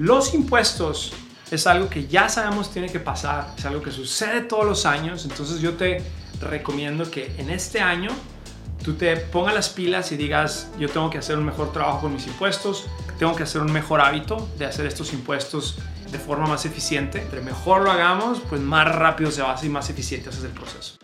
Los impuestos es algo que ya sabemos tiene que pasar, es algo que sucede todos los años, entonces yo te recomiendo que en este año tú te pongas las pilas y digas, yo tengo que hacer un mejor trabajo con mis impuestos, tengo que hacer un mejor hábito de hacer estos impuestos de forma más eficiente. Entre mejor lo hagamos, pues más rápido se va a hacer y más eficiente es el proceso.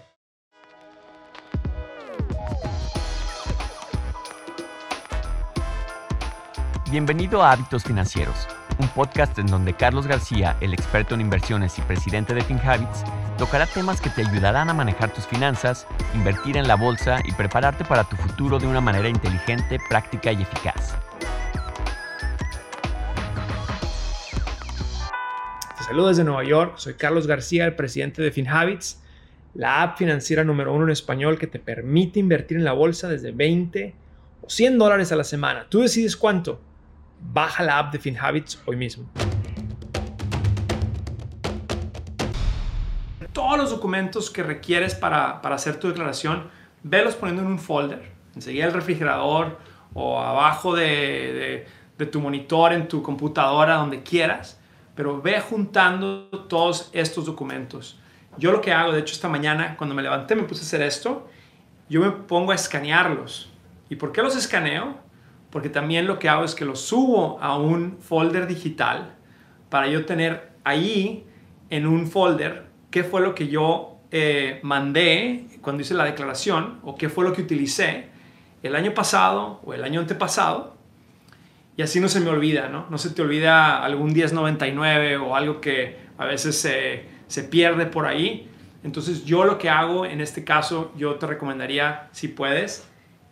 Bienvenido a Hábitos Financieros, un podcast en donde Carlos García, el experto en inversiones y presidente de FinHabits, tocará temas que te ayudarán a manejar tus finanzas, invertir en la bolsa y prepararte para tu futuro de una manera inteligente, práctica y eficaz. Te saludo desde Nueva York, soy Carlos García, el presidente de FinHabits, la app financiera número uno en español que te permite invertir en la bolsa desde 20 o 100 dólares a la semana. Tú decides cuánto. Baja la app de FinHabits hoy mismo. Todos los documentos que requieres para, hacer tu declaración, velos poniendo en un folder, enseguida el refrigerador o abajo de, de tu monitor, en tu computadora, donde quieras, pero ve juntando todos estos documentos. Yo lo que hago, de hecho esta mañana cuando me levanté me puse a hacer esto, yo me pongo a escanearlos. ¿Y por qué los escaneo? Porque también lo que hago es que lo subo a un folder digital para yo tener ahí en un folder qué fue lo que yo eh, mandé cuando hice la declaración o qué fue lo que utilicé el año pasado o el año antepasado y así no se me olvida, ¿no? No se te olvida algún 1099 o algo que a veces se, se pierde por ahí. Entonces yo lo que hago en este caso, yo te recomendaría, si puedes,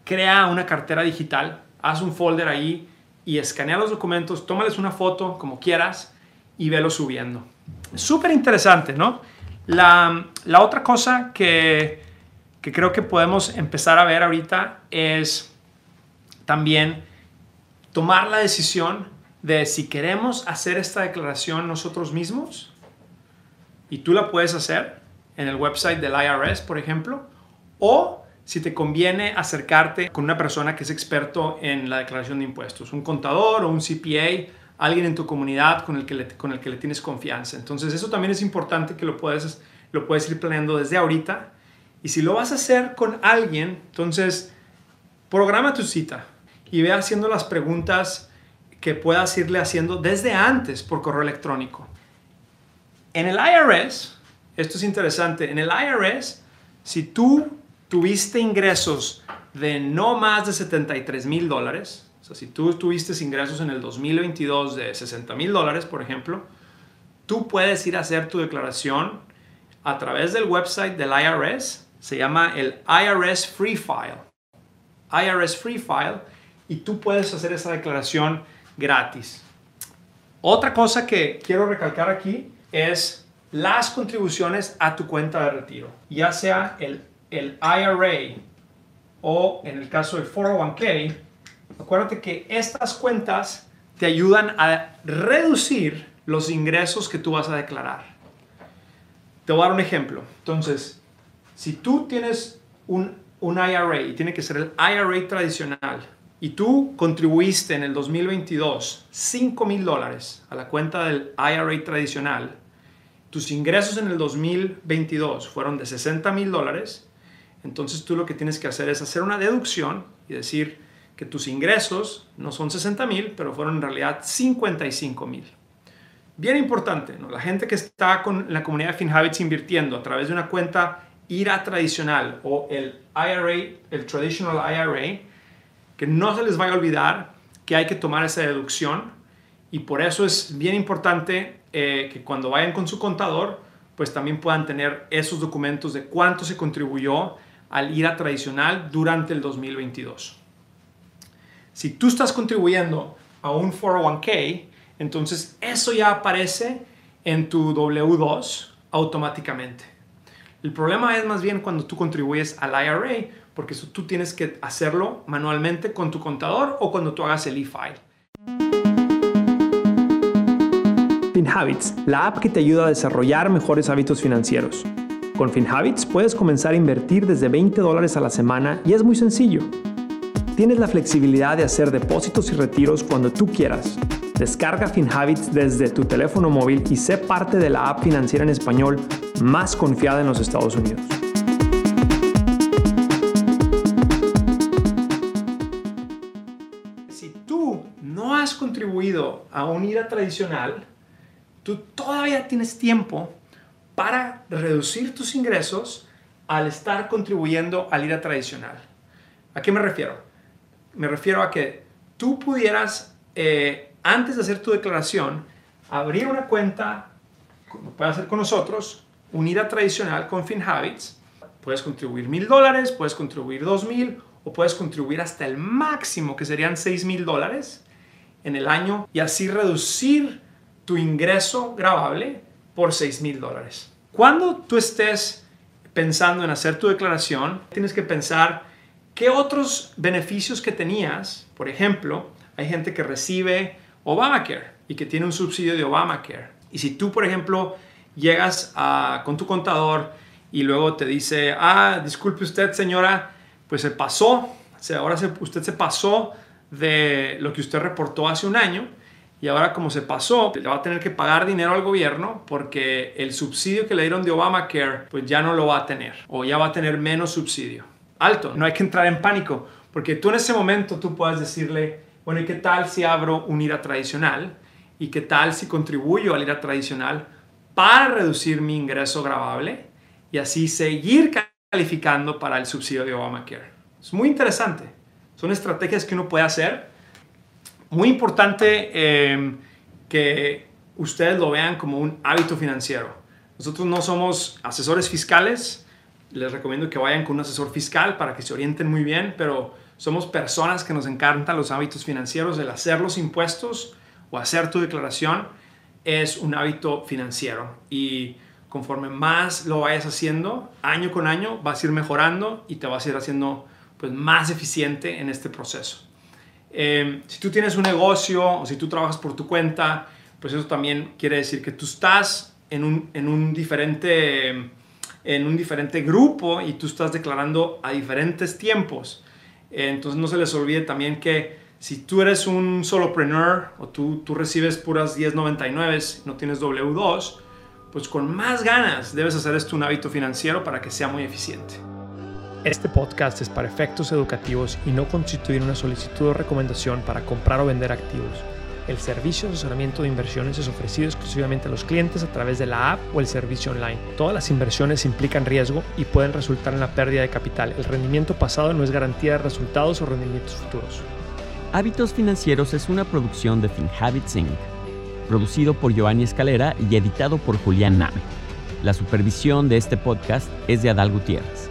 crea una cartera digital haz un folder ahí y escanea los documentos, tómales una foto como quieras y velo subiendo. Súper interesante, ¿no? La, otra cosa que, que creo que podemos empezar a ver ahorita es también tomar la decisión de si queremos hacer esta declaración nosotros mismos, y tú la puedes hacer en el website del IRS, por ejemplo, o si te conviene acercarte con una persona que es experto en la declaración de impuestos, un contador o un CPA, alguien en tu comunidad con el que le, con el que le tienes confianza. Entonces eso también es importante que lo puedes, lo puedes ir planeando desde ahorita. Y si lo vas a hacer con alguien, entonces programa tu cita y ve haciendo las preguntas que puedas irle haciendo desde antes por correo electrónico. En el IRS, esto es interesante, en el IRS, si tú tuviste ingresos de no más de 73 mil dólares, o sea, si tú tuviste ingresos en el 2022 de 60 mil dólares, por ejemplo, tú puedes ir a hacer tu declaración a través del website del IRS, se llama el IRS Free File. IRS Free File, y tú puedes hacer esa declaración gratis. Otra cosa que quiero recalcar aquí es las contribuciones a tu cuenta de retiro, ya sea el el IRA o en el caso del 401k, acuérdate que estas cuentas te ayudan a reducir los ingresos que tú vas a declarar. Te voy a dar un ejemplo. Entonces, si tú tienes un, un IRA y tiene que ser el IRA tradicional y tú contribuiste en el 2022 5 mil dólares a la cuenta del IRA tradicional, tus ingresos en el 2022 fueron de 60 mil dólares, entonces tú lo que tienes que hacer es hacer una deducción y decir que tus ingresos no son 60 mil, pero fueron en realidad 55 mil. Bien importante, la gente que está con la comunidad de FinHabits invirtiendo a través de una cuenta IRA tradicional o el IRA, el Traditional IRA, que no se les vaya a olvidar que hay que tomar esa deducción y por eso es bien importante eh, que cuando vayan con su contador, pues también puedan tener esos documentos de cuánto se contribuyó al IRA tradicional durante el 2022. Si tú estás contribuyendo a un 401k, entonces eso ya aparece en tu W2 automáticamente. El problema es más bien cuando tú contribuyes al IRA, porque eso tú tienes que hacerlo manualmente con tu contador o cuando tú hagas el e-file. FinHabits, la app que te ayuda a desarrollar mejores hábitos financieros. Con FinHabits puedes comenzar a invertir desde 20 dólares a la semana y es muy sencillo. Tienes la flexibilidad de hacer depósitos y retiros cuando tú quieras, Descarga FinHabits desde tu teléfono móvil y sé parte de la app financiera en español más confiada en los Estados Unidos. Si tú no has contribuido a un IRA tradicional, tú todavía tienes tiempo para reducir tus ingresos al estar contribuyendo al IRA tradicional. ¿A qué me refiero? Me refiero a que tú pudieras eh, antes de hacer tu declaración, abrir una cuenta, como puedes hacer con nosotros, unida tradicional con FinHabits. Puedes contribuir mil dólares, puedes contribuir dos mil o puedes contribuir hasta el máximo, que serían seis mil dólares en el año y así reducir tu ingreso grabable por seis mil dólares. Cuando tú estés pensando en hacer tu declaración, tienes que pensar qué otros beneficios que tenías, por ejemplo, hay gente que recibe Obamacare y que tiene un subsidio de Obamacare. Y si tú, por ejemplo, llegas con tu contador y luego te dice, ah, disculpe usted, señora, pues se pasó, ahora usted se pasó de lo que usted reportó hace un año y ahora como se pasó, le va a tener que pagar dinero al gobierno porque el subsidio que le dieron de Obamacare, pues ya no lo va a tener o ya va a tener menos subsidio. Alto, no hay que entrar en pánico porque tú en ese momento tú puedes decirle, bueno, ¿y qué tal si abro un IRA tradicional? ¿Y qué tal si contribuyo al IRA tradicional para reducir mi ingreso grabable y así seguir calificando para el subsidio de Obamacare? Es muy interesante. Son estrategias que uno puede hacer. Muy importante eh, que ustedes lo vean como un hábito financiero. Nosotros no somos asesores fiscales. Les recomiendo que vayan con un asesor fiscal para que se orienten muy bien, pero somos personas que nos encantan los hábitos financieros. El hacer los impuestos o hacer tu declaración es un hábito financiero. Y conforme más lo vayas haciendo, año con año, vas a ir mejorando y te vas a ir haciendo pues, más eficiente en este proceso. Em, si tú tienes un negocio o si tú trabajas por tu cuenta, pues eso también quiere decir que tú estás en un, en un diferente en un diferente grupo y tú estás declarando a diferentes tiempos. Entonces no se les olvide también que si tú eres un solopreneur o tú, tú recibes puras 1099, no tienes W2, pues con más ganas debes hacer esto un hábito financiero para que sea muy eficiente. Este podcast es para efectos educativos y no constituye una solicitud o recomendación para comprar o vender activos. El servicio de asesoramiento de inversiones es ofrecido exclusivamente a los clientes a través de la app o el servicio online. Todas las inversiones implican riesgo y pueden resultar en la pérdida de capital. El rendimiento pasado no es garantía de resultados o rendimientos futuros. Hábitos Financieros es una producción de FinHabits Inc., producido por Giovanni Escalera y editado por Julián Name. La supervisión de este podcast es de Adal Gutiérrez.